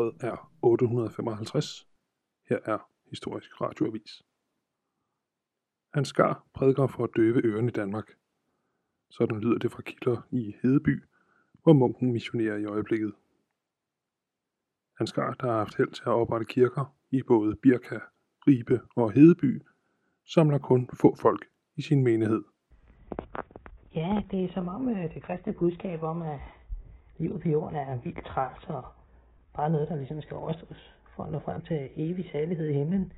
Året er 855. Her er Historisk Radioavis. Hans Skar prædiker for at døve ørerne i Danmark. Sådan lyder det fra kilder i Hedeby, hvor munken missionerer i øjeblikket. Hans Skar, der har haft held til at oprette kirker i både Birka, Ribe og Hedeby, samler kun få folk i sin menighed. Ja, det er som om øh, det kristne budskab om, at livet på jorden er vildt træls og bare noget, der ligesom skal overstås for at nå frem til evig særlighed i himlen.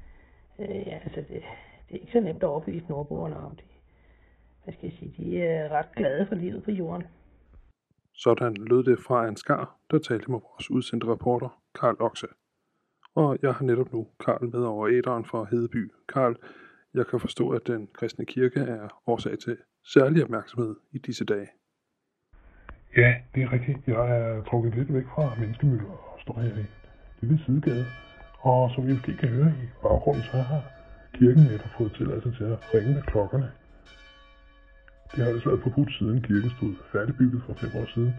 Øh, ja, altså det, det er ikke så nemt at overbevise nordboerne om det. Hvad skal jeg sige, de er ret glade for livet på jorden. Sådan lød det fra en skar, der talte med vores udsendte reporter, Karl Oxe. Og jeg har netop nu Karl med over æderen fra Hedeby. Karl, jeg kan forstå, at den kristne kirke er årsag til særlig opmærksomhed i disse dage. Ja, det er rigtigt. Jeg er trukket lidt væk fra menneskemøller og står her i en lille sidegade. Og som I måske kan høre i baggrunden, så har kirken netop fået tilladelse til at ringe med klokkerne. Det har desværre været forbudt siden kirken stod færdigbygget for fem år siden.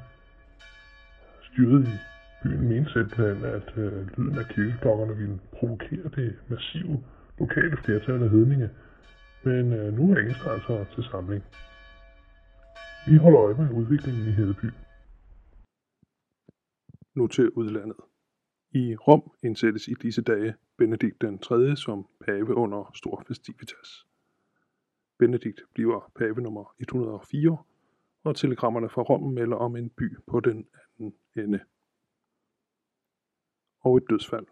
Styret i byen mente simpelthen, at øh, lyden af kirkeklokkerne ville provokere det massive lokale flertal af hedninge. Men øh, nu ringes der altså til samling. Vi holder øje med udviklingen i Hedeby. Nu til udlandet. I Rom indsættes i disse dage Benedikt den 3. som pave under stor festivitas. Benedikt bliver pave nummer 104, og telegrammerne fra Rom melder om en by på den anden ende. Og et dødsfald.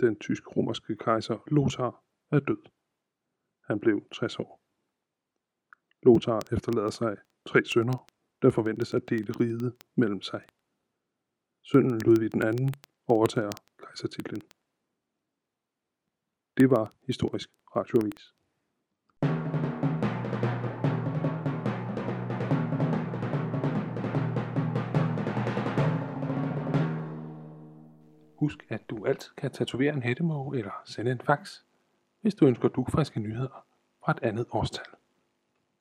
Den tysk-romerske kejser Lothar er død. Han blev 60 år. Lothar efterlader sig tre sønner, der forventes at dele riget mellem sig. Sønnen Ludvig den anden overtager kejsertitlen. Det var historisk radioavis. Husk, at du altid kan tatovere en hættemåge eller sende en fax, hvis du ønsker dugfriske nyheder fra et andet årstal.